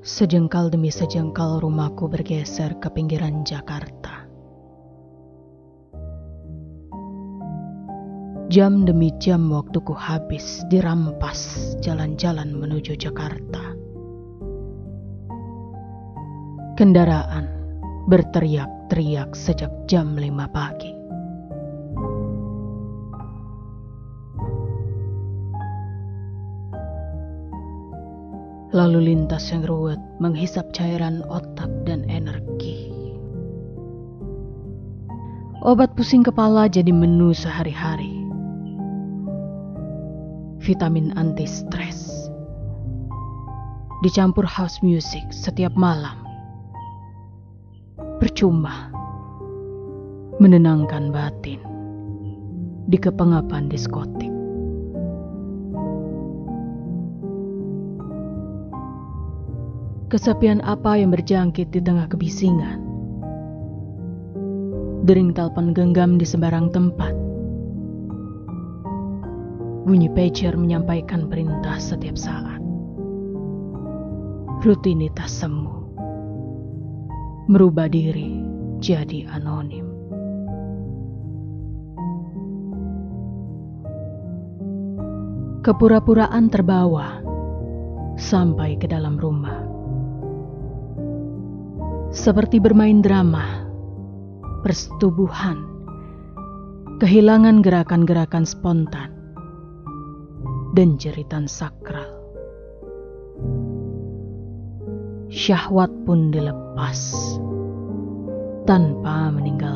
Sejengkal demi sejengkal rumahku bergeser ke pinggiran Jakarta. Jam demi jam waktuku habis dirampas jalan-jalan menuju Jakarta. Kendaraan berteriak-teriak sejak jam 5 pagi. Lalu lintas yang ruwet menghisap cairan otak dan energi. Obat pusing kepala jadi menu sehari-hari. Vitamin anti stres. Dicampur house music setiap malam. Percuma. Menenangkan batin di kepengapan diskotik. Kesepian apa yang berjangkit di tengah kebisingan? Dering telepon genggam di sembarang tempat. Bunyi pager menyampaikan perintah setiap saat. Rutinitas semu. Merubah diri jadi anonim. Kepura-puraan terbawa sampai ke dalam rumah seperti bermain drama, persetubuhan, kehilangan gerakan-gerakan spontan, dan jeritan sakral. Syahwat pun dilepas tanpa meninggalkan nikmat.